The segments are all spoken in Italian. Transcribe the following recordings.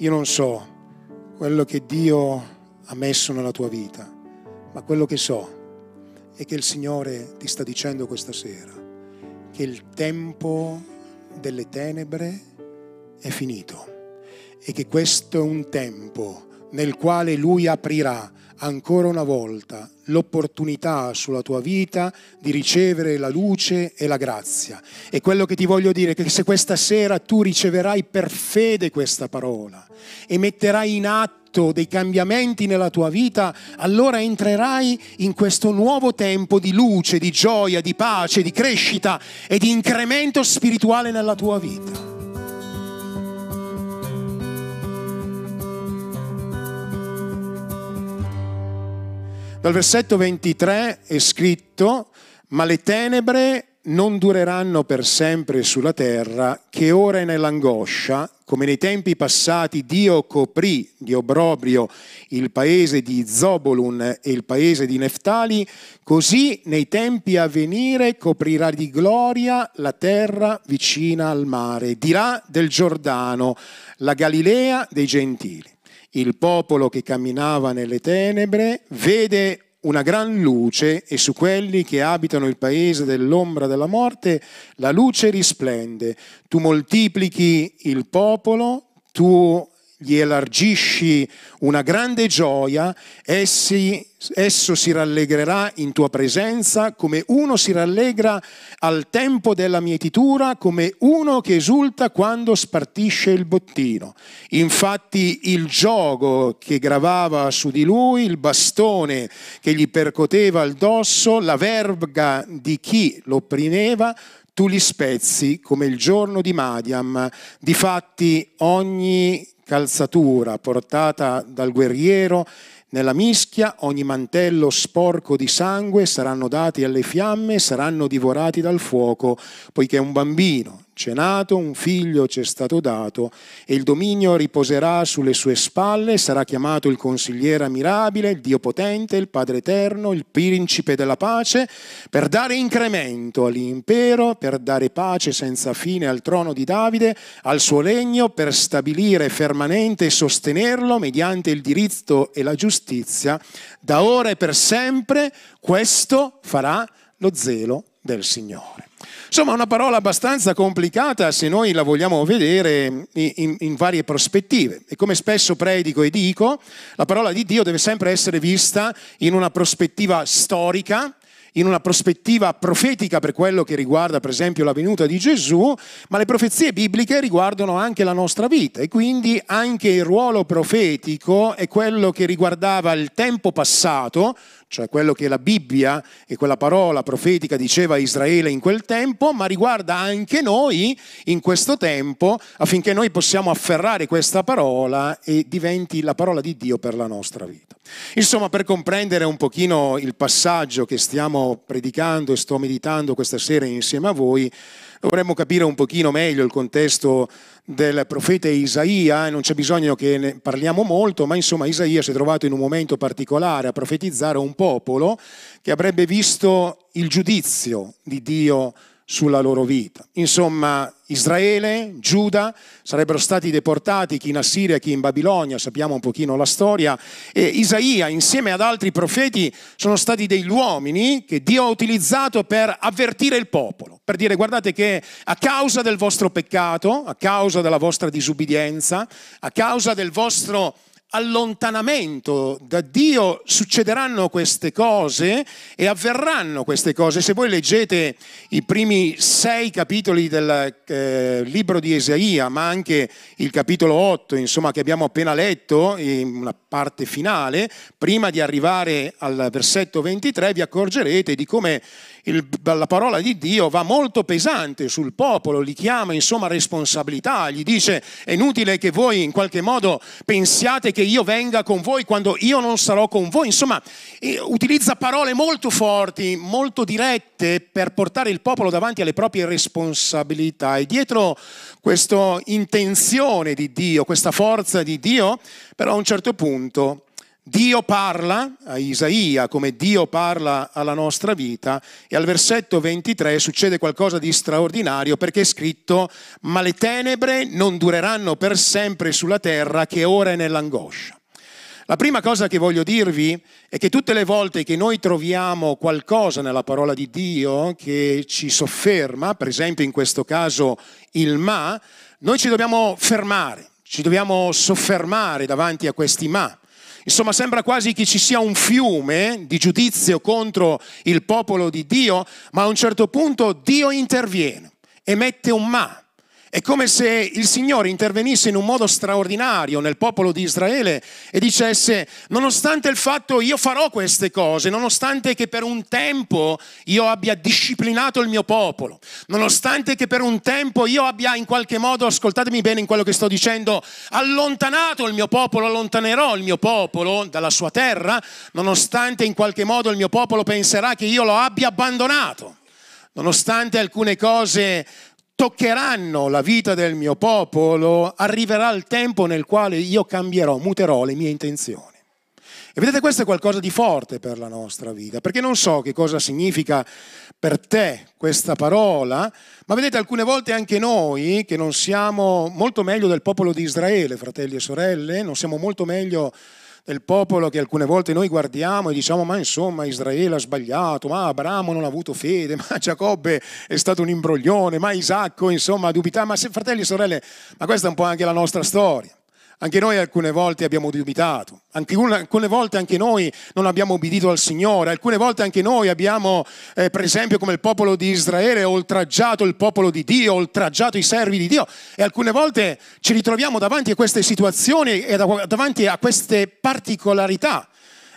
Io non so quello che Dio ha messo nella tua vita, ma quello che so è che il Signore ti sta dicendo questa sera che il tempo delle tenebre è finito e che questo è un tempo nel quale Lui aprirà ancora una volta l'opportunità sulla tua vita di ricevere la luce e la grazia. E quello che ti voglio dire è che se questa sera tu riceverai per fede questa parola e metterai in atto dei cambiamenti nella tua vita, allora entrerai in questo nuovo tempo di luce, di gioia, di pace, di crescita e di incremento spirituale nella tua vita. Dal versetto 23 è scritto, ma le tenebre non dureranno per sempre sulla terra, che ora è nell'angoscia, come nei tempi passati Dio coprì di obbrobrio il paese di Zobolun e il paese di Neftali, così nei tempi a venire coprirà di gloria la terra vicina al mare, dirà del Giordano, la Galilea dei gentili il popolo che camminava nelle tenebre vede una gran luce e su quelli che abitano il paese dell'ombra della morte la luce risplende. Tu moltiplichi il popolo, tu gli elargisci una grande gioia, essi, esso si rallegrerà in tua presenza come uno si rallegra al tempo della mietitura, come uno che esulta quando spartisce il bottino. Infatti il gioco che gravava su di lui, il bastone che gli percoteva il dosso, la verga di chi lo opprimeva, tu li spezzi come il giorno di Madiam. Difatti ogni calzatura portata dal guerriero nella mischia, ogni mantello sporco di sangue saranno dati alle fiamme, saranno divorati dal fuoco, poiché un bambino c'è nato, un figlio ci è stato dato e il dominio riposerà sulle sue spalle, sarà chiamato il consigliere ammirabile, il Dio potente, il Padre eterno, il principe della pace, per dare incremento all'impero, per dare pace senza fine al trono di Davide, al suo regno, per stabilire fermamente e sostenerlo mediante il diritto e la giustizia, da ora e per sempre, questo farà lo zelo del Signore. Insomma, una parola abbastanza complicata se noi la vogliamo vedere in, in, varie prospettive. E come spesso predico e dico, la parola di Dio deve sempre essere vista in una prospettiva storica, in una prospettiva profetica per quello che riguarda per esempio la venuta di Gesù, ma le profezie bibliche riguardano anche la nostra vita e quindi anche il ruolo profetico è quello che riguardava il tempo passato, cioè quello che la Bibbia e quella parola profetica diceva a Israele in quel tempo, ma riguarda anche noi in questo tempo affinché noi possiamo afferrare questa parola e diventi la parola di Dio per la nostra vita. Insomma, per comprendere un pochino il passaggio che stiamo predicando e sto meditando questa sera insieme a voi, dovremmo capire un pochino meglio il contesto del profeta Isaia, non c'è bisogno che ne parliamo molto, ma insomma Isaia si è trovato in un momento particolare a profetizzare un popolo che avrebbe visto il giudizio di Dio sulla loro vita. Insomma, Israele, Giuda sarebbero stati deportati chi in Assiria, chi in Babilonia, sappiamo un pochino la storia, e Isaia insieme ad altri profeti sono stati degli uomini che Dio ha utilizzato per avvertire il popolo, per dire guardate che a causa del vostro peccato, a causa della vostra disubbidienza, a causa del vostro allontanamento da Dio succederanno queste cose e avverranno queste cose. Se voi leggete i primi sei capitoli del eh, libro di Esaia, ma anche il capitolo 8, insomma, che abbiamo appena letto, in una parte finale, prima di arrivare al versetto 23, vi accorgerete di come il, la parola di Dio va molto pesante sul popolo, li chiama insomma responsabilità, gli dice è inutile che voi in qualche modo pensiate che io venga con voi quando io non sarò con voi, insomma utilizza parole molto forti, molto dirette per portare il popolo davanti alle proprie responsabilità. E dietro questa intenzione di Dio, questa forza di Dio, però a un certo punto Dio parla a Isaia come Dio parla alla nostra vita e al versetto 23 succede qualcosa di straordinario perché è scritto ma le tenebre non dureranno per sempre sulla terra che ora è nell'angoscia. La prima cosa che voglio dirvi è che tutte le volte che noi troviamo qualcosa nella parola di Dio che ci sofferma, per esempio in questo caso il ma, noi ci dobbiamo fermare, ci dobbiamo soffermare davanti a questi ma. Insomma, sembra quasi che ci sia un fiume di giudizio contro il popolo di Dio, ma a un certo punto Dio interviene e mette un ma. È come se il Signore intervenisse in un modo straordinario nel popolo di Israele e dicesse, nonostante il fatto io farò queste cose, nonostante che per un tempo io abbia disciplinato il mio popolo, nonostante che per un tempo io abbia in qualche modo, ascoltatemi bene in quello che sto dicendo, allontanato il mio popolo, allontanerò il mio popolo dalla sua terra, nonostante in qualche modo il mio popolo penserà che io lo abbia abbandonato nonostante alcune cose toccheranno la vita del mio popolo, arriverà il tempo nel quale io cambierò, muterò le mie intenzioni. E vedete, questo è qualcosa di forte per la nostra vita, perché non so che cosa significa per te questa parola, ma vedete alcune volte anche noi, che non siamo molto meglio del popolo di Israele, fratelli e sorelle, non siamo molto meglio del popolo che alcune volte noi guardiamo e diciamo ma insomma Israele ha sbagliato, ma Abramo non ha avuto fede, ma Giacobbe è stato un imbroglione, ma Isacco insomma ha ma se, fratelli e sorelle, ma questa è un po' anche la nostra storia. Anche noi alcune volte abbiamo dubitato, alcune volte anche noi non abbiamo obbedito al Signore, alcune volte anche noi abbiamo, eh, per esempio come il popolo di Israele, oltraggiato il popolo di Dio, oltraggiato i servi di Dio e alcune volte ci ritroviamo davanti a queste situazioni e davanti a queste particolarità.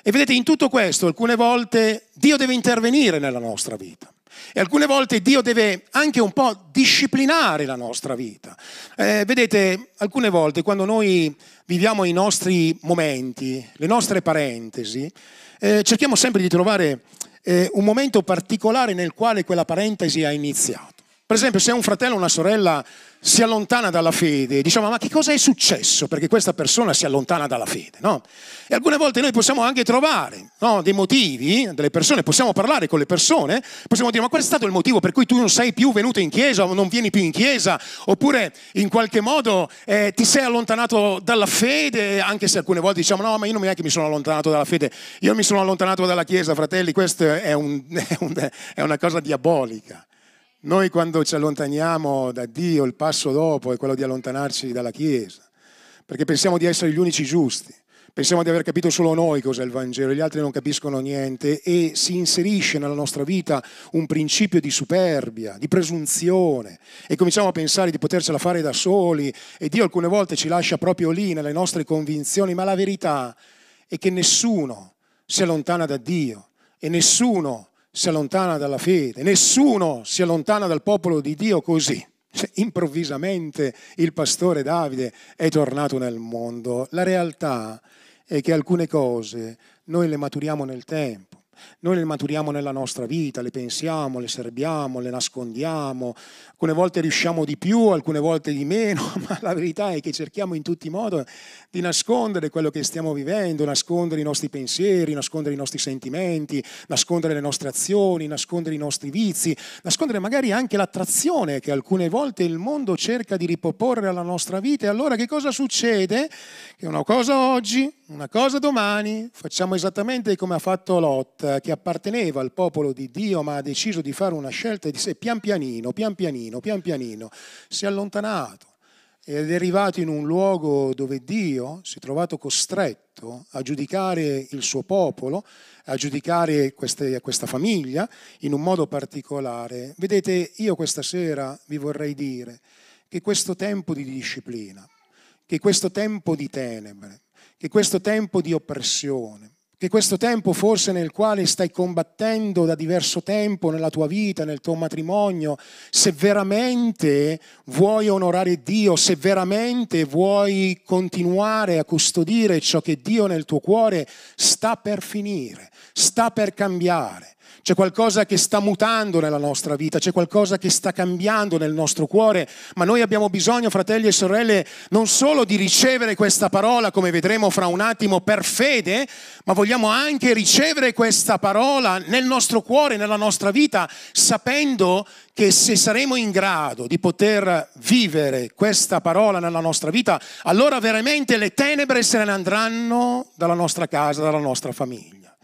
E vedete, in tutto questo, alcune volte Dio deve intervenire nella nostra vita. E alcune volte Dio deve anche un po' disciplinare la nostra vita. Eh, vedete, alcune volte quando noi viviamo i nostri momenti, le nostre parentesi, eh, cerchiamo sempre di trovare eh, un momento particolare nel quale quella parentesi ha iniziato. Per esempio, se un fratello o una sorella si allontana dalla fede, diciamo ma che cosa è successo perché questa persona si allontana dalla fede? No? E alcune volte noi possiamo anche trovare no, dei motivi delle persone, possiamo parlare con le persone, possiamo dire ma qual è stato il motivo per cui tu non sei più venuto in chiesa o non vieni più in chiesa oppure in qualche modo eh, ti sei allontanato dalla fede, anche se alcune volte diciamo no ma io non è che mi sono allontanato dalla fede, io mi sono allontanato dalla chiesa fratelli, questa è, un, è, un, è una cosa diabolica. Noi quando ci allontaniamo da Dio, il passo dopo è quello di allontanarci dalla Chiesa, perché pensiamo di essere gli unici giusti, pensiamo di aver capito solo noi cos'è il Vangelo, gli altri non capiscono niente e si inserisce nella nostra vita un principio di superbia, di presunzione e cominciamo a pensare di potercela fare da soli e Dio alcune volte ci lascia proprio lì nelle nostre convinzioni, ma la verità è che nessuno si allontana da Dio e nessuno si allontana dalla fede, nessuno si allontana dal popolo di Dio così. Cioè, improvvisamente il pastore Davide è tornato nel mondo. La realtà è che alcune cose noi le maturiamo nel tempo. Noi le maturiamo nella nostra vita, le pensiamo, le serbiamo, le nascondiamo, alcune volte riusciamo di più, alcune volte di meno, ma la verità è che cerchiamo in tutti i modi di nascondere quello che stiamo vivendo, nascondere i nostri pensieri, nascondere i nostri sentimenti, nascondere le nostre azioni, nascondere i nostri vizi, nascondere magari anche l'attrazione che alcune volte il mondo cerca di riproporre alla nostra vita. E allora che cosa succede? Che una cosa oggi, una cosa domani, facciamo esattamente come ha fatto Lot, che apparteneva al popolo di Dio, ma ha deciso di fare una scelta di sé pian pianino, pian pianino, pian pianino, si è allontanato ed è arrivato in un luogo dove Dio si è trovato costretto a giudicare il suo popolo, a giudicare queste, questa famiglia in un modo particolare. Vedete, io questa sera vi vorrei dire che questo tempo di disciplina, che questo tempo di tenebre, che questo tempo di oppressione, che questo tempo forse nel quale stai combattendo da diverso tempo nella tua vita, nel tuo matrimonio, se veramente vuoi onorare Dio, se veramente vuoi continuare a custodire ciò che Dio nel tuo cuore sta per finire, sta per cambiare. C'è qualcosa che sta mutando nella nostra vita, c'è qualcosa che sta cambiando nel nostro cuore, ma noi abbiamo bisogno, fratelli e sorelle, non solo di ricevere questa parola, come vedremo fra un attimo, per fede, ma vogliamo anche ricevere questa parola nel nostro cuore, nella nostra vita, sapendo che se saremo in grado di poter vivere questa parola nella nostra vita, allora veramente le tenebre se ne andranno dalla nostra casa, dalla nostra famiglia.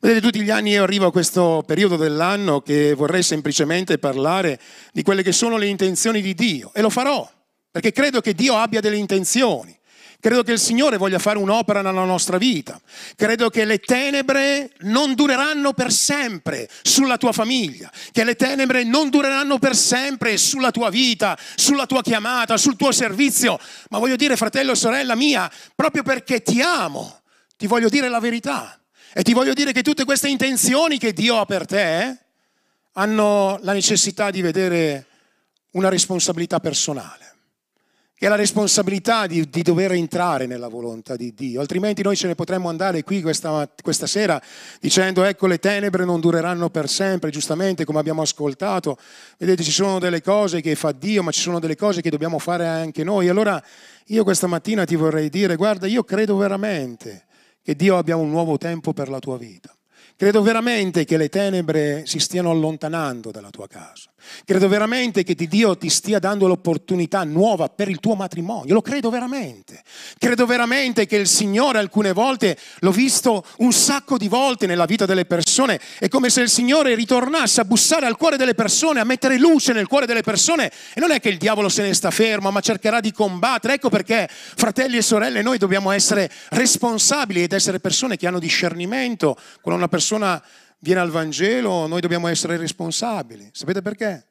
Vedete, tutti gli anni io arrivo a questo periodo dell'anno che vorrei semplicemente parlare di quelle che sono le intenzioni di Dio e lo farò, perché credo che Dio abbia delle intenzioni. Credo che il Signore voglia fare un'opera nella nostra vita. Credo che le tenebre non dureranno per sempre sulla tua famiglia, che le tenebre non dureranno per sempre sulla tua vita, sulla tua chiamata, sul tuo servizio. Ma voglio dire, fratello e sorella mia, proprio perché ti amo, ti voglio dire la verità. E ti voglio dire che tutte queste intenzioni che Dio ha per te hanno la necessità di vedere una responsabilità personale, che è la responsabilità di, di, dover entrare nella volontà di Dio, altrimenti noi ce ne potremmo andare qui questa, questa sera dicendo ecco le tenebre non dureranno per sempre, giustamente come abbiamo ascoltato, vedete ci sono delle cose che fa Dio, ma ci sono delle cose che dobbiamo fare anche noi. Allora io questa mattina ti vorrei dire, guarda, io credo veramente che Dio abbia un nuovo tempo per la tua vita. Credo veramente che le tenebre si stiano allontanando dalla tua casa. Credo veramente che Dio ti stia dando l'opportunità nuova per il tuo matrimonio. Lo credo veramente. Credo veramente che il Signore alcune volte, l'ho visto un sacco di volte nella vita delle persone, è come se il Signore ritornasse a bussare al cuore delle persone, a mettere luce nel cuore delle persone. E non è che il diavolo se ne sta fermo, ma cercherà di combattere. Ecco perché, fratelli e sorelle, noi dobbiamo essere responsabili ed essere persone che hanno discernimento. Quando una persona viene al Vangelo, noi dobbiamo essere responsabili. Sapete perché?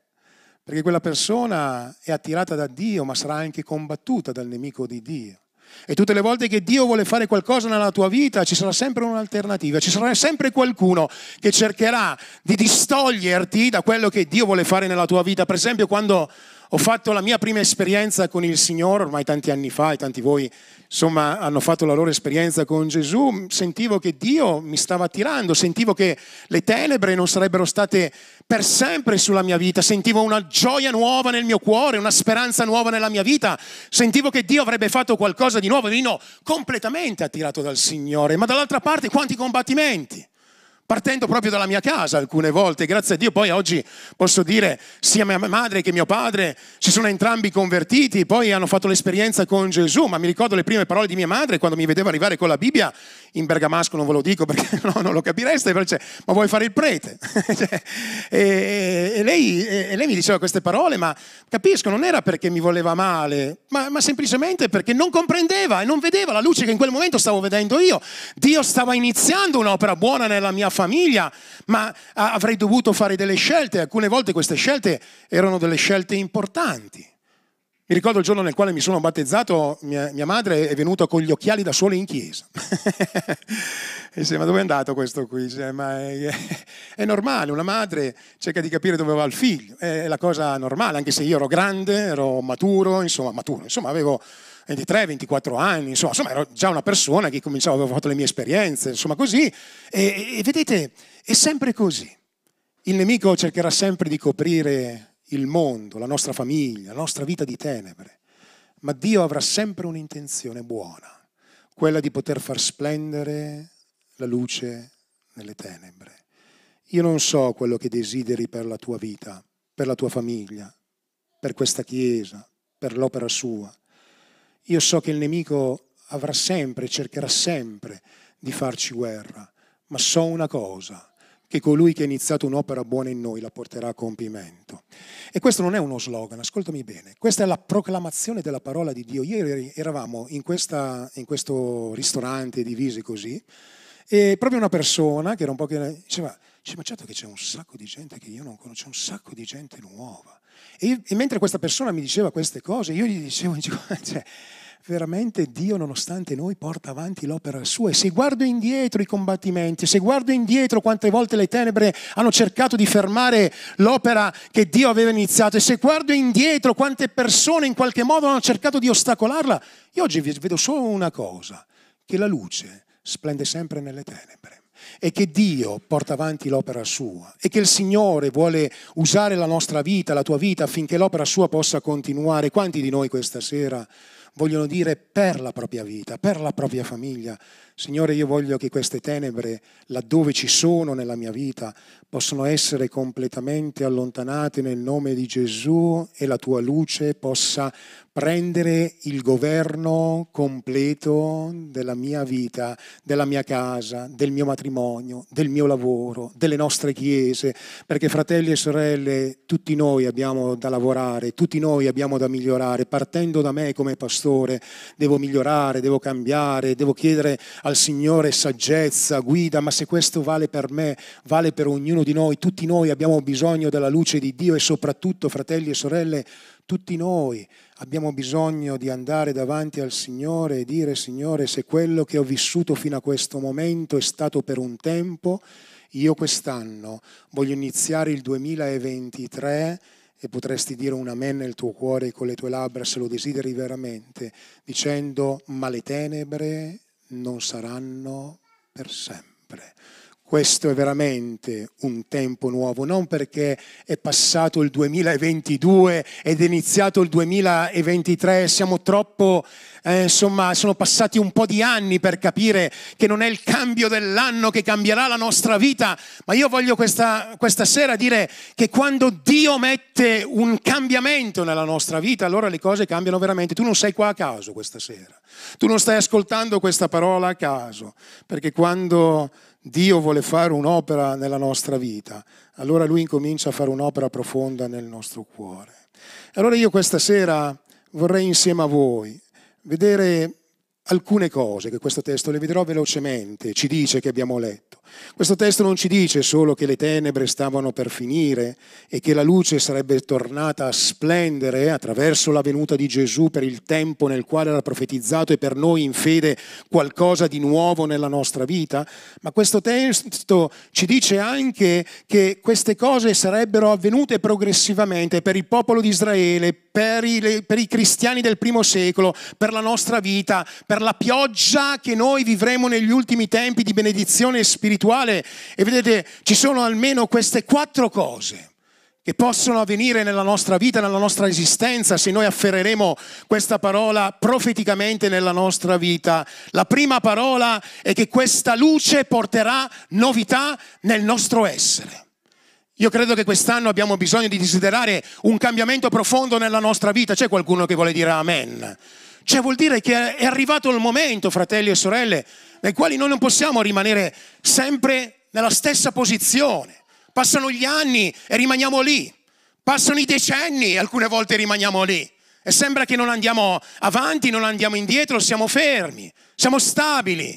Perché quella persona è attirata da Dio, ma sarà anche combattuta dal nemico di Dio. E tutte le volte che Dio vuole fare qualcosa nella tua vita ci sarà sempre un'alternativa, ci sarà sempre qualcuno che cercherà di distoglierti da quello che Dio vuole fare nella tua vita. Per esempio quando ho fatto la mia prima esperienza con il Signore, ormai tanti anni fa, e tanti voi insomma hanno fatto la loro esperienza con Gesù, sentivo che Dio mi stava attirando, sentivo che le tenebre non sarebbero state per sempre sulla mia vita, sentivo una gioia nuova nel mio cuore, una speranza nuova nella mia vita, sentivo che Dio avrebbe fatto qualcosa di nuovo, vino completamente attirato dal Signore, ma dall'altra parte quanti combattimenti partendo proprio dalla mia casa alcune volte, grazie a Dio. Poi oggi posso dire sia mia madre che mio padre si sono entrambi convertiti, poi hanno fatto l'esperienza con Gesù, ma mi ricordo le prime parole di mia madre quando mi vedeva arrivare con la Bibbia in bergamasco, non ve lo dico perché no, non lo capireste, però dice, ma vuoi fare il prete? Cioè, e, e, lei, e, lei, mi diceva queste parole, ma capisco, non era perché mi voleva male, ma, ma semplicemente perché non comprendeva e non vedeva la luce che in quel momento stavo vedendo io. Dio stava iniziando un'opera buona nella mia famiglia ma avrei dovuto fare delle scelte. Alcune volte queste scelte erano delle scelte importanti. Mi ricordo il giorno nel quale mi sono battezzato, mia, mia madre è venuta con gli occhiali da sole in chiesa. e dice, ma dove è andato questo qui? Dice, ma è, è, normale, una madre cerca di capire dove va il figlio, è la cosa normale, anche se io ero grande, ero maturo, insomma, maturo, insomma avevo 23, 24 anni, insomma, insomma, ero già una persona che cominciava, avevo fatto le mie esperienze, insomma così. E, e vedete, è sempre così. Il nemico cercherà sempre di coprire il mondo, la nostra famiglia, la nostra vita di tenebre, ma Dio avrà sempre un'intenzione buona, quella di poter far splendere la luce nelle tenebre. Io non so quello che desideri per la tua vita, per la tua famiglia, per questa Chiesa, per l'opera sua, io so che il nemico avrà sempre, cercherà sempre di farci guerra, ma so una cosa, che colui che ha iniziato un'opera buona in noi la porterà a compimento. E questo non è uno slogan, ascoltami bene, questa è la proclamazione della parola di Dio. Ieri eravamo in, questa, in questo ristorante divisi così, e proprio una persona che era un po' che diceva, ma certo che c'è un sacco di gente che io non conosco, c'è un sacco di gente nuova. E, io, e mentre questa persona mi diceva queste cose, io gli dicevo, cioè, veramente Dio, nonostante noi, porta avanti l'opera sua. E se guardo indietro i combattimenti, se guardo indietro quante volte le tenebre hanno cercato di fermare l'opera che Dio aveva iniziato, e se guardo indietro quante persone in qualche modo hanno cercato di ostacolarla, io oggi vedo solo una cosa, che la luce splende sempre nelle tenebre e che Dio porta avanti l'opera sua e che il Signore vuole usare la nostra vita, la tua vita, affinché l'opera sua possa continuare. Quanti di noi questa sera vogliono dire per la propria vita, per la propria famiglia, Signore, io voglio che queste tenebre, laddove ci sono nella mia vita, possano essere completamente allontanate nel nome di Gesù e la tua luce possa prendere il governo completo della mia vita, della mia casa, del mio matrimonio, del mio lavoro, delle nostre chiese, perché fratelli e sorelle, tutti noi abbiamo da lavorare, tutti noi abbiamo da migliorare, partendo da me come pastore, devo migliorare, devo cambiare, devo chiedere al Signore saggezza, guida, ma se questo vale per me, vale per ognuno di noi, tutti noi abbiamo bisogno della luce di Dio e soprattutto, fratelli e sorelle, tutti noi abbiamo bisogno di andare davanti al Signore e dire Signore, se quello che ho vissuto fino a questo momento è stato per un tempo, io quest'anno voglio iniziare il 2023 e potresti dire un amen nel tuo cuore e con le tue labbra se lo desideri veramente, dicendo ma le tenebre non saranno per sempre. Questo è veramente un tempo nuovo, non perché è passato il 2022 ed è iniziato il 2023, siamo troppo, eh, insomma, sono passati un po' di anni per capire che non è il cambio dell'anno che cambierà la nostra vita, ma io voglio questa, questa sera dire che quando Dio mette un cambiamento nella nostra vita, allora le cose cambiano veramente. Tu non sei qua a caso questa sera, tu non stai ascoltando questa parola a caso, perché quando Dio vuole fare un'opera nella nostra vita, allora Lui incomincia a fare un'opera profonda nel nostro cuore. Allora io questa sera vorrei insieme a voi vedere alcune cose che questo testo le vedrò velocemente, ci dice che abbiamo letto. Questo testo non ci dice solo che le tenebre stavano per finire e che la luce sarebbe tornata a splendere attraverso la venuta di Gesù per il tempo nel quale era profetizzato e per noi in fede qualcosa di nuovo nella nostra vita, ma questo testo ci dice anche che queste cose sarebbero avvenute progressivamente per il popolo di Israele, per i, per i cristiani del primo secolo, per la nostra vita, per la pioggia che noi vivremo negli ultimi tempi di benedizione spirituale e vedete ci sono almeno queste quattro cose che possono avvenire nella nostra vita, nella nostra esistenza, se noi afferreremo questa parola profeticamente nella nostra vita. La prima parola è che questa luce porterà novità nel nostro essere. Io credo che quest'anno abbiamo bisogno di desiderare un cambiamento profondo nella nostra vita. C'è qualcuno che vuole dire amen? Cioè vuol dire che è arrivato il momento, fratelli e sorelle, nei quali noi non possiamo rimanere sempre nella stessa posizione. Passano gli anni e rimaniamo lì, passano i decenni e alcune volte rimaniamo lì. E sembra che non andiamo avanti, non andiamo indietro, siamo fermi, siamo stabili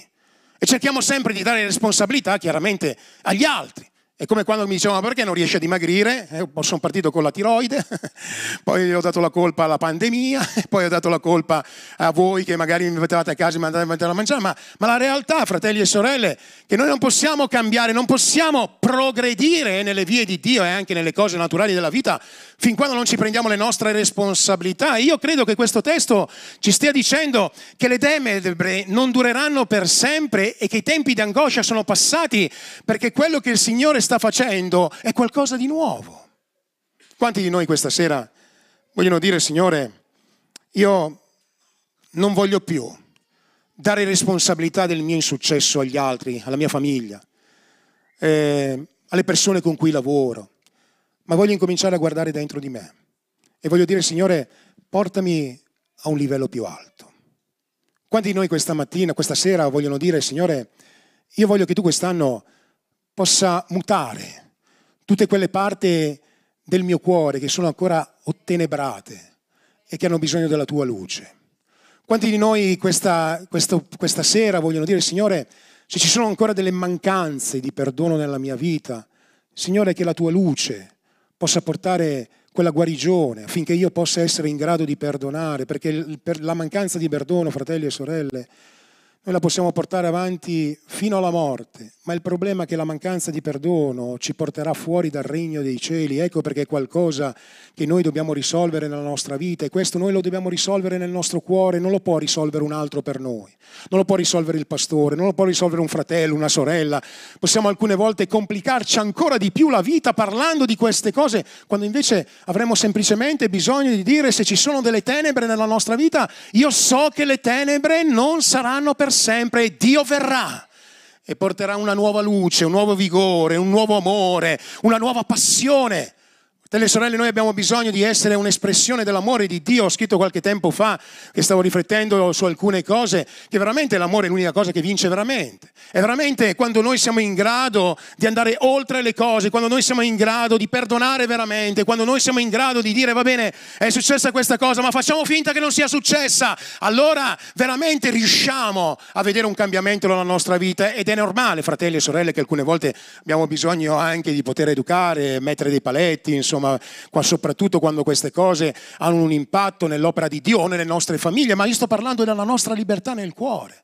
e cerchiamo sempre di dare responsabilità chiaramente agli altri. È come quando mi dicevano perché non riesci a dimagrire, eh, sono partito con la tiroide, poi ho dato la colpa alla pandemia, poi ho dato la colpa a voi che magari mi mettevate a casa e mi andavate a mangiare, ma, ma, la realtà, fratelli e sorelle, che noi non possiamo cambiare, non possiamo progredire nelle vie di Dio e anche nelle cose naturali della vita fin quando non ci prendiamo le nostre responsabilità. Io credo che questo testo ci stia dicendo che le tenebre non dureranno per sempre e che i tempi di angoscia sono passati perché quello che il Signore sta facendo è qualcosa di nuovo. Quanti di noi questa sera vogliono dire, Signore, io non voglio più dare responsabilità del mio insuccesso agli altri, alla mia famiglia, eh, alle persone con cui lavoro, ma voglio incominciare a guardare dentro di me e voglio dire, Signore, portami a un livello più alto. Quanti di noi questa mattina, questa sera vogliono dire, Signore, io voglio che tu quest'anno possa mutare tutte quelle parti del mio cuore che sono ancora ottenebrate e che hanno bisogno della tua luce. Quanti di noi questa, questa, questa sera vogliono dire, Signore, se ci sono ancora delle mancanze di perdono nella mia vita, Signore, che la tua luce possa portare quella guarigione affinché io possa essere in grado di perdonare, perché per la mancanza di perdono, fratelli e sorelle, noi la possiamo portare avanti fino alla morte, ma il problema è che la mancanza di perdono ci porterà fuori dal regno dei cieli. Ecco perché è qualcosa che noi dobbiamo risolvere nella nostra vita e questo noi lo dobbiamo risolvere nel nostro cuore, non lo può risolvere un altro per noi, non lo può risolvere il pastore, non lo può risolvere un fratello, una sorella. Possiamo alcune volte complicarci ancora di più la vita parlando di queste cose, quando invece avremo semplicemente bisogno di dire se ci sono delle tenebre nella nostra vita, io so che le tenebre non saranno per sempre Dio verrà e porterà una nuova luce, un nuovo vigore, un nuovo amore, una nuova passione Fratelli e sorelle, noi abbiamo bisogno di essere un'espressione dell'amore di Dio. Ho scritto qualche tempo fa che stavo riflettendo su alcune cose, che veramente l'amore è l'unica cosa che vince veramente. È veramente quando noi siamo in grado di andare oltre le cose, quando noi siamo in grado di perdonare veramente, quando noi siamo in grado di dire va bene, è successa questa cosa, ma facciamo finta che non sia successa. Allora veramente riusciamo a vedere un cambiamento nella nostra vita ed è normale, fratelli e sorelle, che alcune volte abbiamo bisogno anche di poter educare, mettere dei paletti, insomma insomma, qua soprattutto quando queste cose hanno un impatto nell'opera di Dio o nelle nostre famiglie, ma io sto parlando della nostra libertà nel cuore.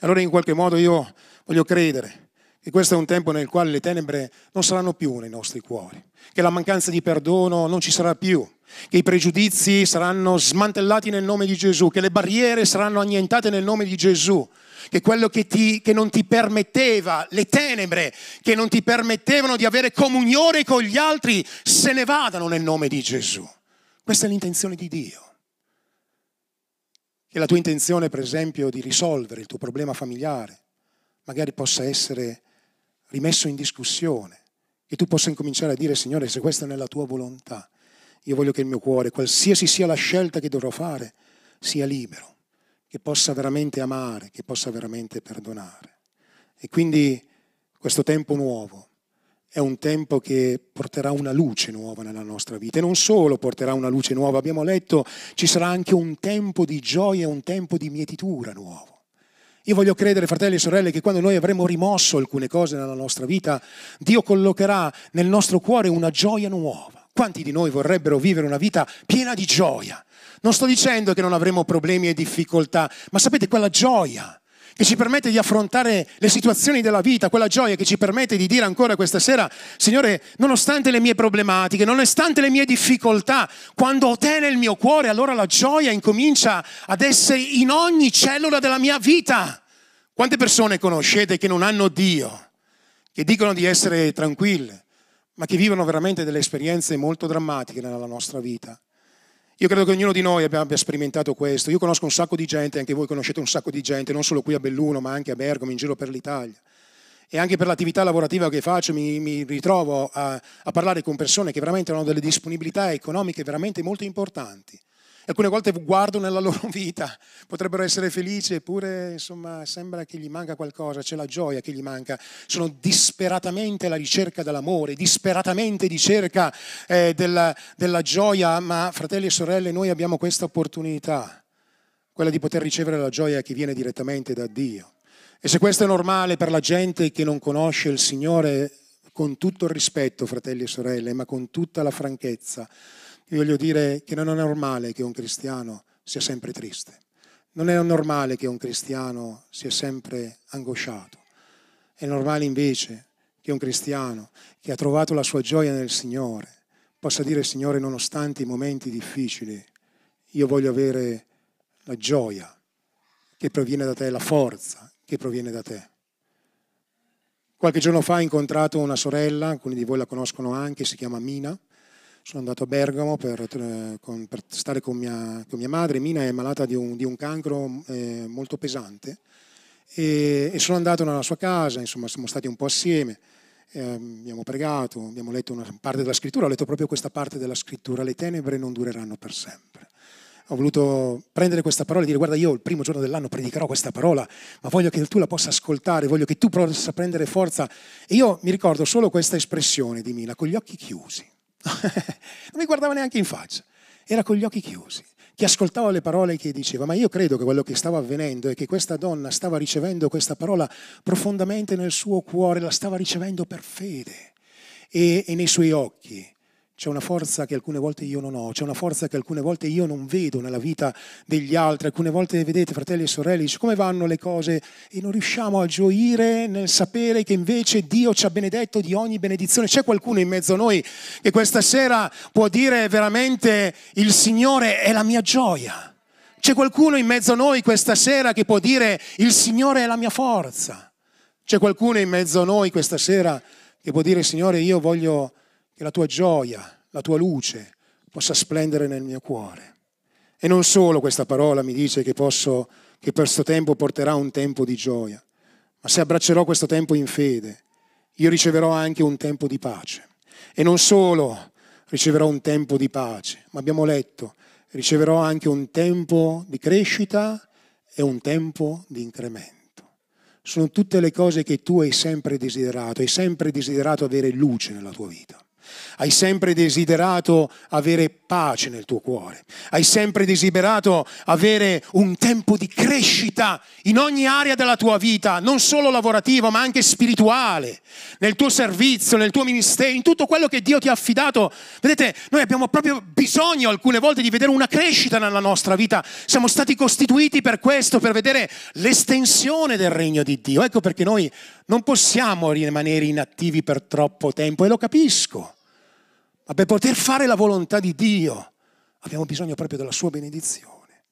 Allora in qualche modo io voglio credere che questo è un tempo nel quale le tenebre non saranno più nei nostri cuori, che la mancanza di perdono non ci sarà più, che i pregiudizi saranno smantellati nel nome di Gesù, che le barriere saranno annientate nel nome di Gesù, che quello che, ti, che non ti permetteva, le tenebre che non ti permettevano di avere comunione con gli altri, se ne vadano nel nome di Gesù. Questa è l'intenzione di Dio. Che la tua intenzione, per esempio, di risolvere il tuo problema familiare, magari possa essere rimesso in discussione, che tu possa incominciare a dire, Signore, se questa non è la tua volontà, io voglio che il mio cuore, qualsiasi sia la scelta che dovrò fare, sia libero che possa veramente amare, che possa veramente perdonare. E quindi questo tempo nuovo è un tempo che porterà una luce nuova nella nostra vita e non solo porterà una luce nuova, abbiamo letto, ci sarà anche un tempo di gioia, un tempo di mietitura nuovo. Io voglio credere, fratelli e sorelle, che quando noi avremo rimosso alcune cose nella nostra vita, Dio collocherà nel nostro cuore una gioia nuova. Quanti di noi vorrebbero vivere una vita piena di gioia? Non sto dicendo che non avremo problemi e difficoltà, ma sapete quella gioia che ci permette di affrontare le situazioni della vita, quella gioia che ci permette di dire ancora questa sera, Signore, nonostante le mie problematiche, nonostante le mie difficoltà, quando ho te nel mio cuore, allora la gioia incomincia ad essere in ogni cellula della mia vita. Quante persone conoscete che non hanno Dio, che dicono di essere tranquille, ma che vivono veramente delle esperienze molto drammatiche nella nostra vita? Io credo che ognuno di noi abbia, sperimentato questo. Io conosco un sacco di gente, anche voi conoscete un sacco di gente, non solo qui a Belluno, ma anche a Bergamo, in giro per l'Italia. E anche per l'attività lavorativa che faccio mi, mi ritrovo a, a parlare con persone che veramente hanno delle disponibilità economiche veramente molto importanti alcune volte guardo nella loro vita, potrebbero essere felici, eppure insomma sembra che gli manca qualcosa, c'è la gioia che gli manca. Sono disperatamente alla ricerca dell'amore, disperatamente di cerca eh, della, della gioia, ma fratelli e sorelle, noi abbiamo questa opportunità, quella di poter ricevere la gioia che viene direttamente da Dio. E se questo è normale per la gente che non conosce il Signore, con tutto il rispetto, fratelli e sorelle, ma con tutta la franchezza, io voglio dire che non è normale che un cristiano sia sempre triste. Non è normale che un cristiano sia sempre angosciato. È normale invece che un cristiano che ha trovato la sua gioia nel Signore possa dire Signore, nonostante i momenti difficili, io voglio avere la gioia che proviene da te, la forza che proviene da te. Qualche giorno fa ho incontrato una sorella, alcuni di voi la conoscono anche, si chiama Mina, sono andato a Bergamo per, con, per stare con mia, con mia, madre. Mina è malata di un, di un cancro eh, molto pesante e, e, sono andato nella sua casa, insomma siamo stati un po' assieme, eh, abbiamo pregato, abbiamo letto una parte della scrittura, ho letto proprio questa parte della scrittura, le tenebre non dureranno per sempre. Ho voluto prendere questa parola e dire guarda io il primo giorno dell'anno predicherò questa parola, ma voglio che tu la possa ascoltare, voglio che tu possa prendere forza. E io mi ricordo solo questa espressione di Mina, con gli occhi chiusi non mi guardava neanche in faccia, era con gli occhi chiusi, che ascoltava le parole che diceva, ma io credo che quello che stava avvenendo è che questa donna stava ricevendo questa parola profondamente nel suo cuore, la stava ricevendo per fede. E, e nei suoi occhi c'è una forza che alcune volte io non ho, c'è una forza che alcune volte io non vedo nella vita degli altri, alcune volte vedete fratelli e sorelle, dice come vanno le cose e non riusciamo a gioire nel sapere che invece Dio ci ha benedetto di ogni benedizione. C'è qualcuno in mezzo a noi che questa sera può dire veramente il Signore è la mia gioia. C'è qualcuno in mezzo a noi questa sera che può dire il Signore è la mia forza. C'è qualcuno in mezzo a noi questa sera che può dire Signore io voglio che la tua gioia, la tua luce possa splendere nel mio cuore. E non solo questa parola mi dice che, posso, che questo tempo porterà un tempo di gioia, ma se abbraccerò questo tempo in fede, io riceverò anche un tempo di pace. E non solo riceverò un tempo di pace, ma abbiamo letto, riceverò anche un tempo di crescita e un tempo di incremento. Sono tutte le cose che tu hai sempre desiderato, hai sempre desiderato avere luce nella tua vita. Hai sempre desiderato avere pace nel tuo cuore. Hai sempre desiderato avere un tempo di crescita in ogni area della tua vita, non solo lavorativa, ma anche spirituale, nel tuo servizio, nel tuo ministero, in tutto quello che Dio ti ha affidato. Vedete, noi abbiamo proprio bisogno alcune volte di vedere una crescita nella nostra vita. Siamo stati costituiti per questo, per vedere l'estensione del regno di Dio. Ecco perché noi non possiamo rimanere inattivi per troppo tempo e lo capisco. Ma per poter fare la volontà di Dio abbiamo bisogno proprio della sua benedizione.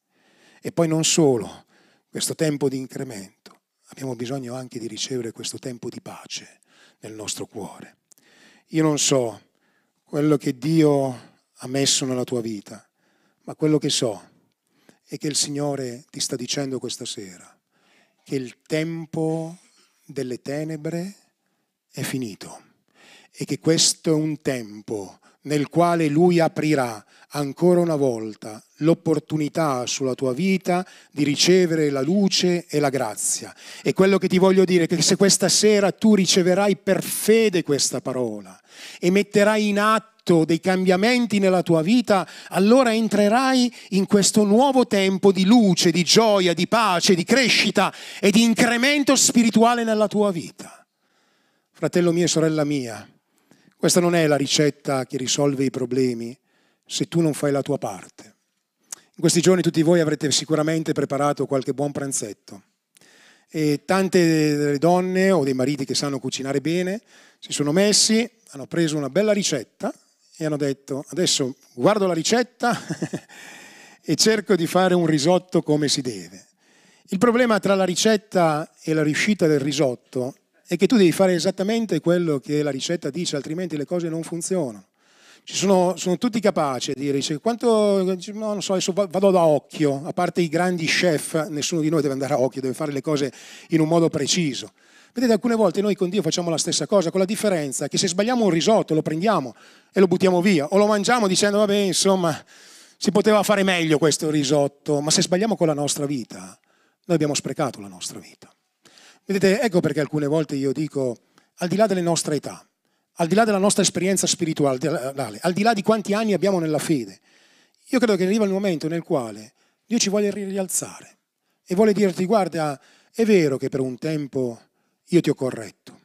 E poi non solo questo tempo di incremento, abbiamo bisogno anche di ricevere questo tempo di pace nel nostro cuore. Io non so quello che Dio ha messo nella tua vita, ma quello che so è che il Signore ti sta dicendo questa sera che il tempo delle tenebre è finito e che questo è un tempo nel quale Lui aprirà ancora una volta l'opportunità sulla tua vita di ricevere la luce e la grazia. E quello che ti voglio dire è che se questa sera tu riceverai per fede questa parola e metterai in atto dei cambiamenti nella tua vita, allora entrerai in questo nuovo tempo di luce, di gioia, di pace, di crescita e di incremento spirituale nella tua vita. Fratello mio e sorella mia, questa non è la ricetta che risolve i problemi se tu non fai la tua parte. In questi giorni tutti voi avrete sicuramente preparato qualche buon pranzetto e tante donne o dei mariti che sanno cucinare bene si sono messi, hanno preso una bella ricetta e hanno detto adesso guardo la ricetta e cerco di fare un risotto come si deve. Il problema tra la ricetta e la riuscita del risotto è che tu devi fare esattamente quello che la ricetta dice, altrimenti le cose non funzionano. Sono, sono tutti capaci a dire, quanto, no, non so, adesso vado da occhio, a parte i grandi chef, nessuno di noi deve andare a occhio, deve fare le cose in un modo preciso. Vedete, alcune volte noi con Dio facciamo la stessa cosa, con la differenza che se sbagliamo un risotto lo prendiamo e lo buttiamo via, o lo mangiamo dicendo, vabbè, insomma, si poteva fare meglio questo risotto, ma se sbagliamo con la nostra vita, noi abbiamo sprecato la nostra vita. Vedete, ecco perché alcune volte io dico, al di là delle nostre età, al di là della nostra esperienza spirituale, al di là di quanti anni abbiamo nella fede, io credo che arriva il momento nel quale Dio ci vuole rialzare e vuole dirti, guarda, è vero che per un tempo io ti ho corretto,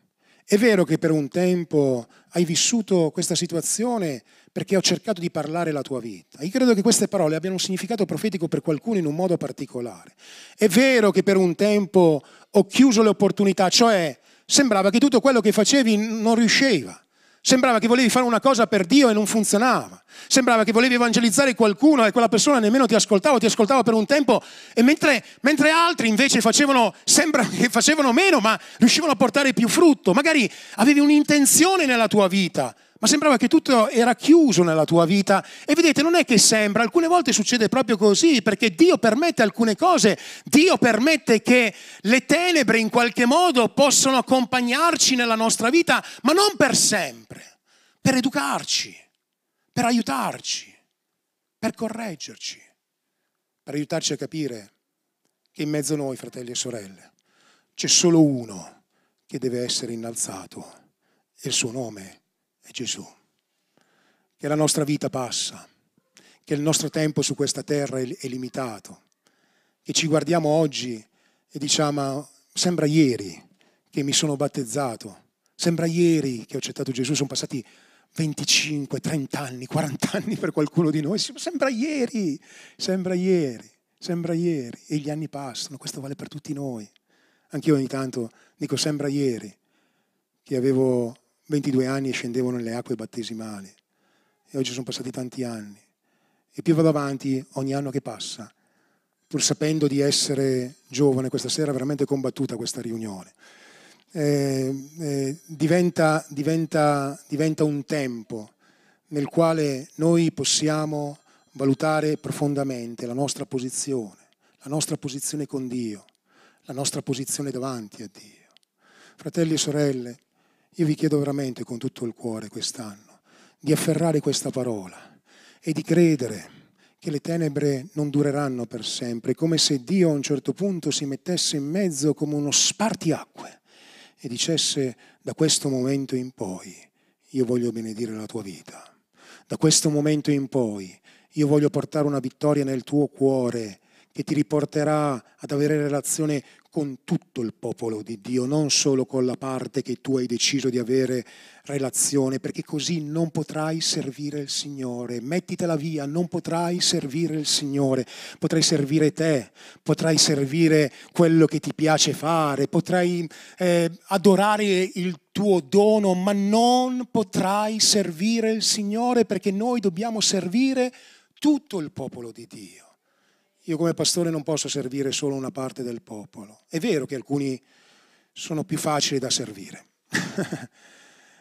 è vero che per un tempo hai vissuto questa situazione perché ho cercato di parlare la tua vita. Io credo che queste parole abbiano un significato profetico per qualcuno in un modo particolare. È vero che per un tempo ho chiuso le opportunità, cioè sembrava che tutto quello che facevi non riusciva. Sembrava che volevi fare una cosa per Dio e non funzionava. Sembrava che volevi evangelizzare qualcuno e quella persona nemmeno ti ascoltava, ti ascoltava per un tempo e mentre, mentre altri invece facevano, sembra che facevano meno, ma riuscivano a portare più frutto. Magari avevi un'intenzione nella tua vita, ma sembrava che tutto era chiuso nella tua vita. E vedete, non è che sembra, alcune volte succede proprio così, perché Dio permette alcune cose, Dio permette che le tenebre in qualche modo possano accompagnarci nella nostra vita, ma non per sempre, per educarci, per aiutarci, per correggerci, per aiutarci a capire che in mezzo a noi, fratelli e sorelle, c'è solo uno che deve essere innalzato e il suo nome è è Gesù. Che la nostra vita passa, che il nostro tempo su questa terra è limitato, che ci guardiamo oggi e diciamo, sembra ieri che mi sono battezzato, sembra ieri che ho accettato Gesù, sono passati 25, 30 anni, 40 anni per qualcuno di noi, sembra ieri, sembra ieri, sembra ieri e gli anni passano, questo vale per tutti noi. Anch'io ogni tanto dico sembra ieri che avevo 22 anni e scendevo nelle acque battesimali e oggi sono passati tanti anni e più vado avanti ogni anno che passa, pur sapendo di essere giovane, questa sera veramente combattuta questa riunione. Eh, eh, diventa, diventa, diventa un tempo nel quale noi possiamo valutare profondamente la nostra posizione, la nostra posizione con Dio, la nostra posizione davanti a Dio. Fratelli e sorelle, io vi chiedo veramente con tutto il cuore quest'anno di afferrare questa parola e di credere che le tenebre non dureranno per sempre, come se Dio a un certo punto si mettesse in mezzo come uno spartiacque e dicesse da questo momento in poi io voglio benedire la tua vita. Da questo momento in poi io voglio portare una vittoria nel tuo cuore che ti riporterà ad avere relazione con tutto il popolo di Dio, non solo con la parte che tu hai deciso di avere relazione, perché così non potrai servire il Signore. Mettitela via, non potrai servire il Signore, potrai servire te, potrai servire quello che ti piace fare, potrai eh, adorare il tuo dono, ma non potrai servire il Signore perché noi dobbiamo servire tutto il popolo di Dio. Io come pastore non posso servire solo una parte del popolo. È vero che alcuni sono più facili da servire,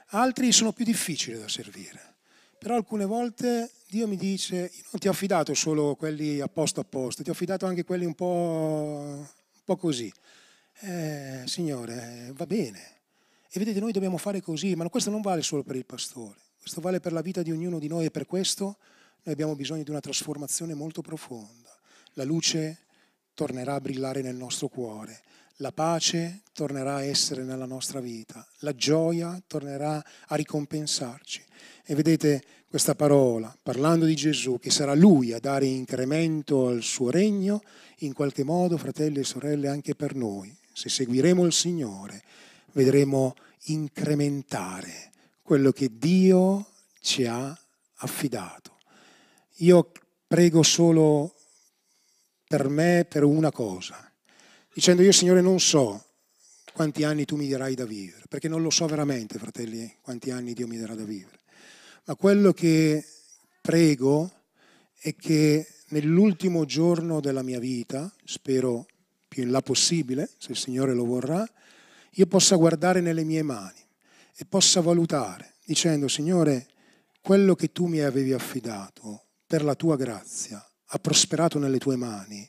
altri sono più difficili da servire. Però alcune volte Dio mi dice, io non ti ho affidato solo quelli a posto a posto, ti ho affidato anche quelli un po', un po così. Eh, signore, va bene. E vedete, noi dobbiamo fare così, ma questo non vale solo per il pastore, questo vale per la vita di ognuno di noi e per questo noi abbiamo bisogno di una trasformazione molto profonda la luce tornerà a brillare nel nostro cuore, la pace tornerà a essere nella nostra vita, la gioia tornerà a ricompensarci. E vedete questa parola, parlando di Gesù, che sarà Lui a dare incremento al suo regno, in qualche modo, fratelli e sorelle, anche per noi, se seguiremo il Signore, vedremo incrementare quello che Dio ci ha affidato. Io prego solo per me per una cosa, dicendo io Signore non so quanti anni tu mi darai da vivere, perché non lo so veramente, fratelli, quanti anni Dio mi darà da vivere, ma quello che prego è che nell'ultimo giorno della mia vita, spero più in là possibile, se il Signore lo vorrà, io possa guardare nelle mie mani e possa valutare, dicendo Signore, quello che tu mi avevi affidato per la tua grazia ha prosperato nelle tue mani,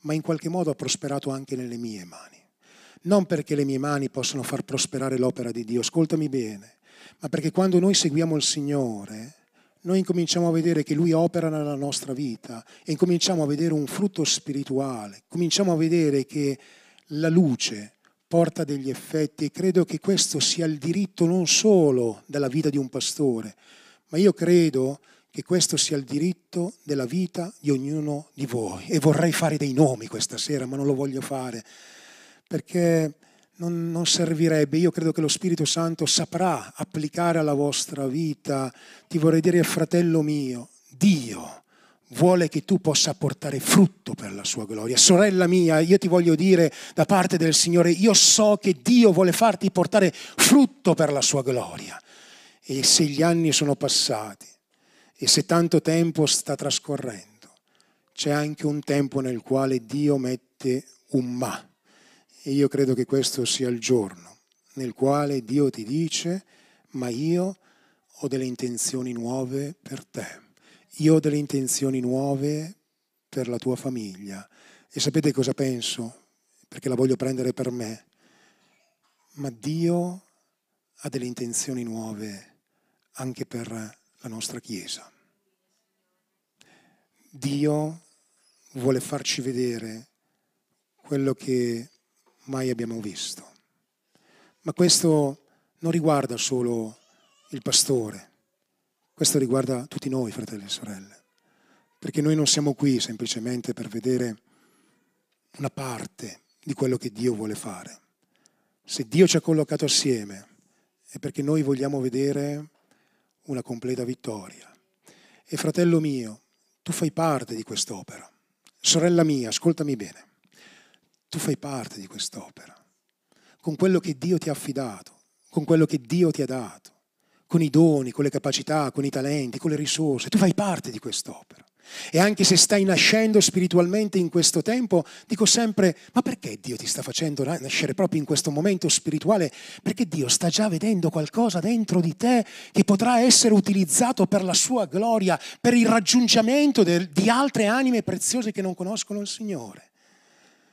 ma in qualche modo ha prosperato anche nelle mie mani. Non perché le mie mani possano far prosperare l'opera di Dio, ascoltami bene, ma perché quando noi seguiamo il Signore, noi incominciamo a vedere che Lui opera nella nostra vita e incominciamo a vedere un frutto spirituale, cominciamo a vedere che la luce porta degli effetti e credo che questo sia il diritto non solo della vita di un pastore, ma io credo che questo sia il diritto della vita di ognuno di voi. E vorrei fare dei nomi questa sera, ma non lo voglio fare, perché non, non, servirebbe. Io credo che lo Spirito Santo saprà applicare alla vostra vita. Ti vorrei dire, fratello mio, Dio vuole che tu possa portare frutto per la sua gloria. Sorella mia, io ti voglio dire da parte del Signore, io so che Dio vuole farti portare frutto per la sua gloria. E se gli anni sono passati, e se tanto tempo sta trascorrendo, c'è anche un tempo nel quale Dio mette un ma. E io credo che questo sia il giorno nel quale Dio ti dice, ma io ho delle intenzioni nuove per te. Io ho delle intenzioni nuove per la tua famiglia. E sapete cosa penso? Perché la voglio prendere per me. Ma Dio ha delle intenzioni nuove anche per la nostra Chiesa. Dio vuole farci vedere quello che mai abbiamo visto. Ma questo non riguarda solo il pastore, questo riguarda tutti noi, fratelli e sorelle, perché noi non siamo qui semplicemente per vedere una parte di quello che Dio vuole fare. Se Dio ci ha collocato assieme è perché noi vogliamo vedere una completa vittoria. E fratello mio, tu fai parte di quest'opera. Sorella mia, ascoltami bene, tu fai parte di quest'opera, con quello che Dio ti ha affidato, con quello che Dio ti ha dato, con i doni, con le capacità, con i talenti, con le risorse, tu fai parte di quest'opera. E anche se stai nascendo spiritualmente in questo tempo, dico sempre, ma perché Dio ti sta facendo nascere proprio in questo momento spirituale? Perché Dio sta già vedendo qualcosa dentro di te che potrà essere utilizzato per la sua gloria, per il raggiungimento di altre anime preziose che non conoscono il Signore.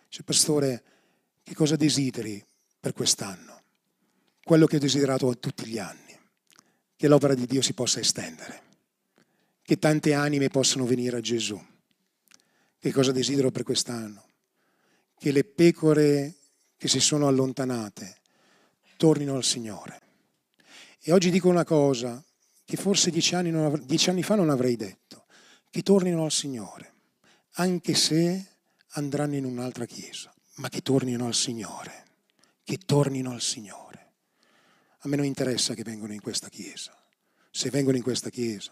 Cioè, pastore, che cosa desideri per quest'anno? Quello che ho desiderato tutti gli anni, che l'opera di Dio si possa estendere che tante anime possano venire a Gesù. Che cosa desidero per quest'anno? Che le pecore che si sono allontanate tornino al Signore. E oggi dico una cosa che forse dieci anni, av- dieci anni fa non avrei detto, che tornino al Signore, anche se andranno in un'altra chiesa, ma che tornino al Signore, che tornino al Signore. A me non interessa che vengano in questa chiesa. Se vengono in questa chiesa,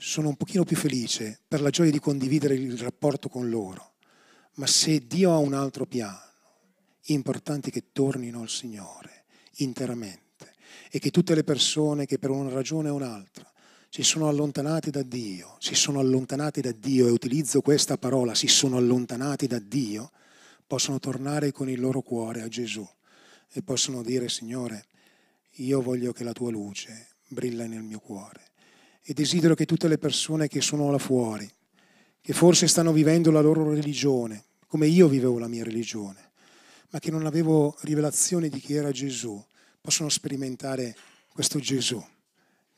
sono un pochino più felice per la gioia di condividere il rapporto con loro. Ma se Dio ha un altro piano, è importante che tornino al Signore interamente e che tutte le persone che per una ragione o un'altra si sono allontanate da Dio, si sono allontanate da Dio e utilizzo questa parola, si sono allontanati da Dio, possono tornare con il loro cuore a Gesù e possono dire Signore, io voglio che la tua luce brilla nel mio cuore e desidero che tutte le persone che sono là fuori, che forse stanno vivendo la loro religione, come io vivevo la mia religione, ma che non avevo rivelazione di chi era Gesù, possano sperimentare questo Gesù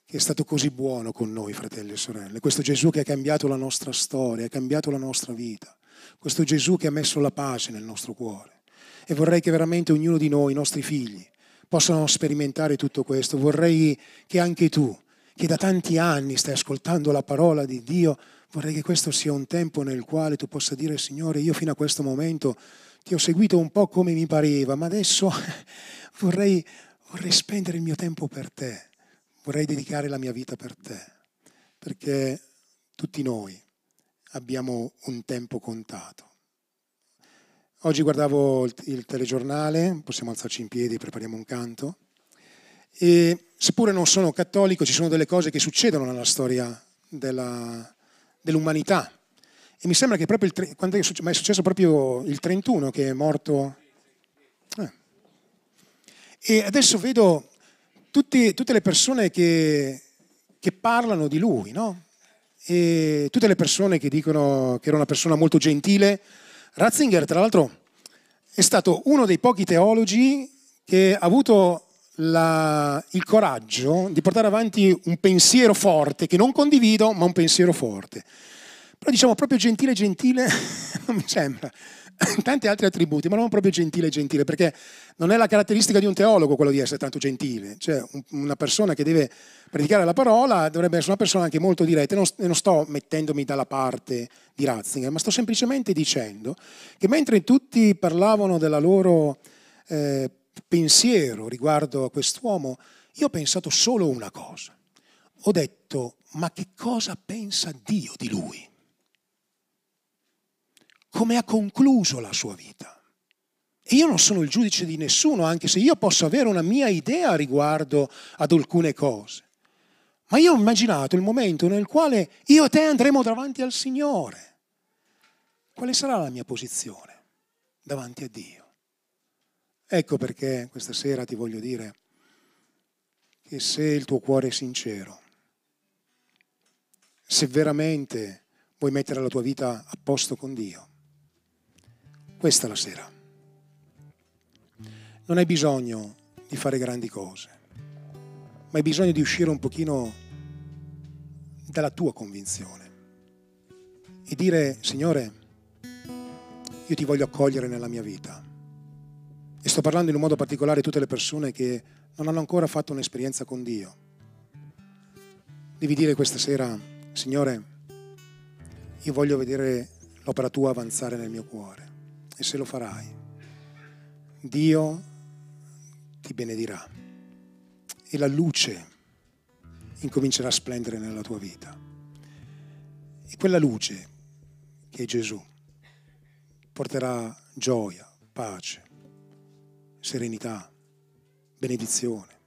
che è stato così buono con noi, fratelli e sorelle, questo Gesù che ha cambiato la nostra storia, ha cambiato la nostra vita, questo Gesù che ha messo la pace nel nostro cuore. E vorrei che veramente ognuno di noi, i nostri figli, possano sperimentare tutto questo. Vorrei che anche tu, che da tanti anni stai ascoltando la parola di Dio, vorrei che questo sia un tempo nel quale tu possa dire, Signore, io fino a questo momento ti ho seguito un po' come mi pareva, ma adesso vorrei, vorrei spendere il mio tempo per te, vorrei dedicare la mia vita per te, perché tutti noi abbiamo un tempo contato. Oggi guardavo il telegiornale, possiamo alzarci in piedi, prepariamo un canto. E seppure non sono cattolico, ci sono delle cose che succedono nella storia della, dell'umanità. E mi sembra che proprio il, quando è ma è successo proprio il 31 che è morto. Eh. E adesso vedo tutti, tutte le persone che, che parlano di lui, no? E tutte le persone che dicono che era una persona molto gentile. Ratzinger, tra l'altro, è stato uno dei pochi teologi che ha avuto la, il coraggio di portare avanti un pensiero forte, che non condivido, ma un pensiero forte. Però diciamo proprio gentile, gentile, non mi sembra. Tanti altri attributi, ma non proprio gentile, gentile, perché non è la caratteristica di un teologo quello di essere tanto gentile. Cioè, una persona che deve predicare la parola dovrebbe essere una persona anche molto diretta. Non, non sto mettendomi dalla parte di Ratzinger, ma sto semplicemente dicendo che mentre tutti parlavano della loro eh, pensiero riguardo a quest'uomo, io ho pensato solo una cosa. Ho detto, ma che cosa pensa Dio di lui? Come ha concluso la sua vita? E io non sono il giudice di nessuno, anche se io posso avere una mia idea riguardo ad alcune cose. Ma io ho immaginato il momento nel quale io e te andremo davanti al Signore. Quale sarà la mia posizione davanti a Dio? Ecco perché questa sera ti voglio dire che se il tuo cuore è sincero, se veramente vuoi mettere la tua vita a posto con Dio, questa è la sera. Non hai bisogno di fare grandi cose, ma hai bisogno di uscire un pochino dalla tua convinzione e dire, Signore, io ti voglio accogliere nella mia vita e sto parlando in un modo particolare a tutte le persone che non hanno ancora fatto un'esperienza con Dio. Devi dire questa sera, Signore, io voglio vedere l'opera tua avanzare nel mio cuore. E se lo farai, Dio ti benedirà. E la luce incomincerà a splendere nella tua vita. E quella luce che è Gesù porterà gioia, pace, serenità, benedizione.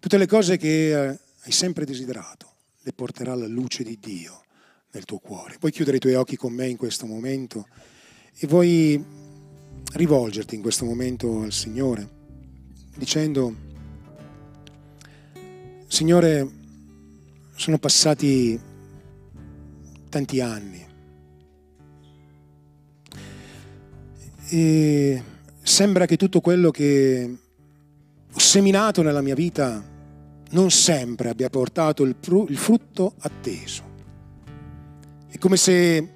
Tutte le cose che eh, hai sempre desiderato le porterà la luce di Dio nel tuo cuore. Puoi chiudere i tuoi occhi con me in questo momento e vuoi rivolgerti in questo momento al Signore dicendo, Signore, sono passati tanti anni e sembra che tutto quello che ho seminato nella mia vita non sempre abbia portato il, frutto atteso. È come se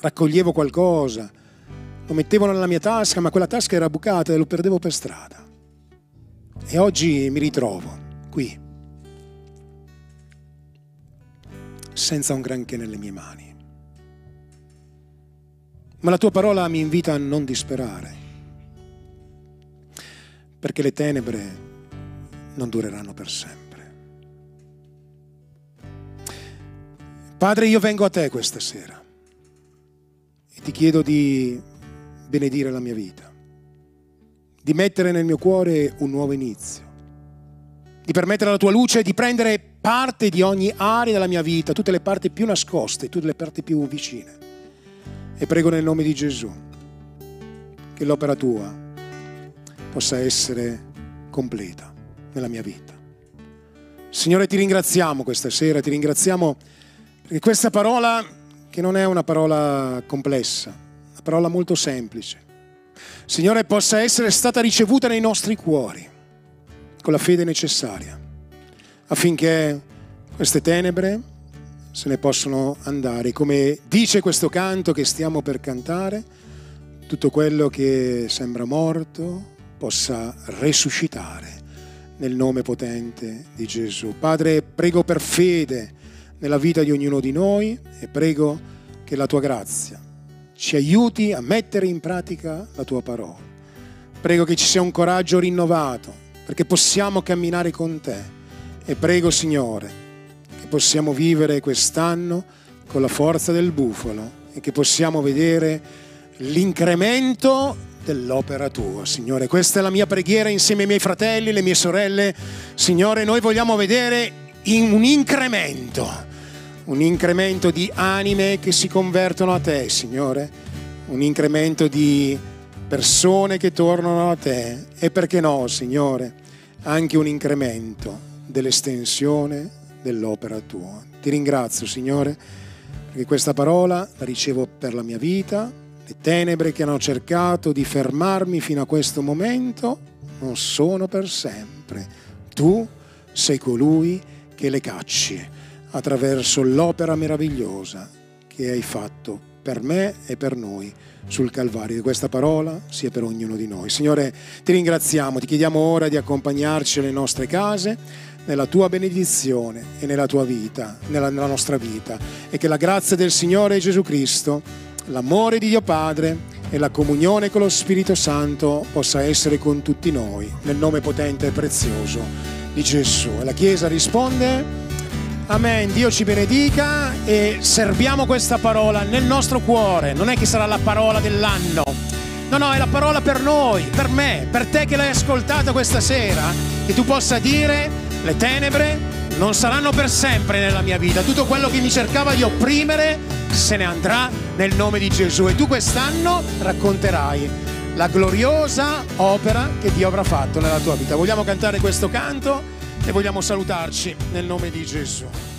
raccoglievo qualcosa, lo mettevo nella mia tasca, ma quella tasca era bucata e lo perdevo per strada. E oggi mi ritrovo qui, senza un granché nelle mie mani. Ma la tua parola mi invita a non disperare, perché le tenebre non dureranno per sempre. Padre, io vengo a te questa sera e ti chiedo di benedire la mia vita, di mettere nel mio cuore un nuovo inizio, di permettere alla tua luce di prendere parte di ogni area della mia vita, tutte le parti più nascoste, tutte le parti più vicine. E prego nel nome di Gesù che l'opera tua possa essere completa nella mia vita. Signore, ti ringraziamo questa sera, ti ringraziamo perché questa parola, che non è una parola complessa, una parola molto semplice, Signore, possa essere stata ricevuta nei nostri cuori con la fede necessaria, affinché queste tenebre se ne possono andare. Come dice questo canto che stiamo per cantare, tutto quello che sembra morto possa resuscitare nel nome potente di Gesù. Padre, prego per fede nella vita di ognuno di noi e prego che la tua grazia ci aiuti a mettere in pratica la tua parola. Prego che ci sia un coraggio rinnovato perché possiamo camminare con te e prego Signore che possiamo vivere quest'anno con la forza del bufalo e che possiamo vedere l'incremento dell'opera tua, Signore. Questa è la mia preghiera insieme ai miei fratelli, le mie sorelle. Signore, noi vogliamo vedere in un incremento, un incremento di anime che si convertono a te, Signore, un incremento di persone che tornano a te e perché no, Signore, anche un incremento dell'estensione dell'opera tua. Ti ringrazio, Signore, perché questa parola la ricevo per la mia vita, le tenebre che hanno cercato di fermarmi fino a questo momento non sono per sempre. Tu sei colui che che le cacci attraverso l'opera meravigliosa che hai fatto per me e per noi sul Calvario. E questa parola sia per ognuno di noi. Signore, ti ringraziamo, ti chiediamo ora di accompagnarci alle nostre case, nella tua benedizione e nella tua vita, nella, nella nostra vita. E che la grazia del Signore Gesù Cristo, l'amore di Dio Padre e la comunione con lo Spirito Santo possa essere con tutti noi, nel nome potente e prezioso di Gesù. E la Chiesa risponde, Amen, Dio ci benedica e serviamo questa parola nel nostro cuore, non è che sarà la parola dell'anno, no, no, è la parola per noi, per me, per te che l'hai ascoltata questa sera, che tu possa dire, le tenebre non saranno per sempre nella mia vita, tutto quello che mi cercava di opprimere se ne andrà nel nome di Gesù e tu quest'anno racconterai la gloriosa opera che Dio avrà fatto nella tua vita. Vogliamo cantare questo canto e vogliamo salutarci nel nome di Gesù.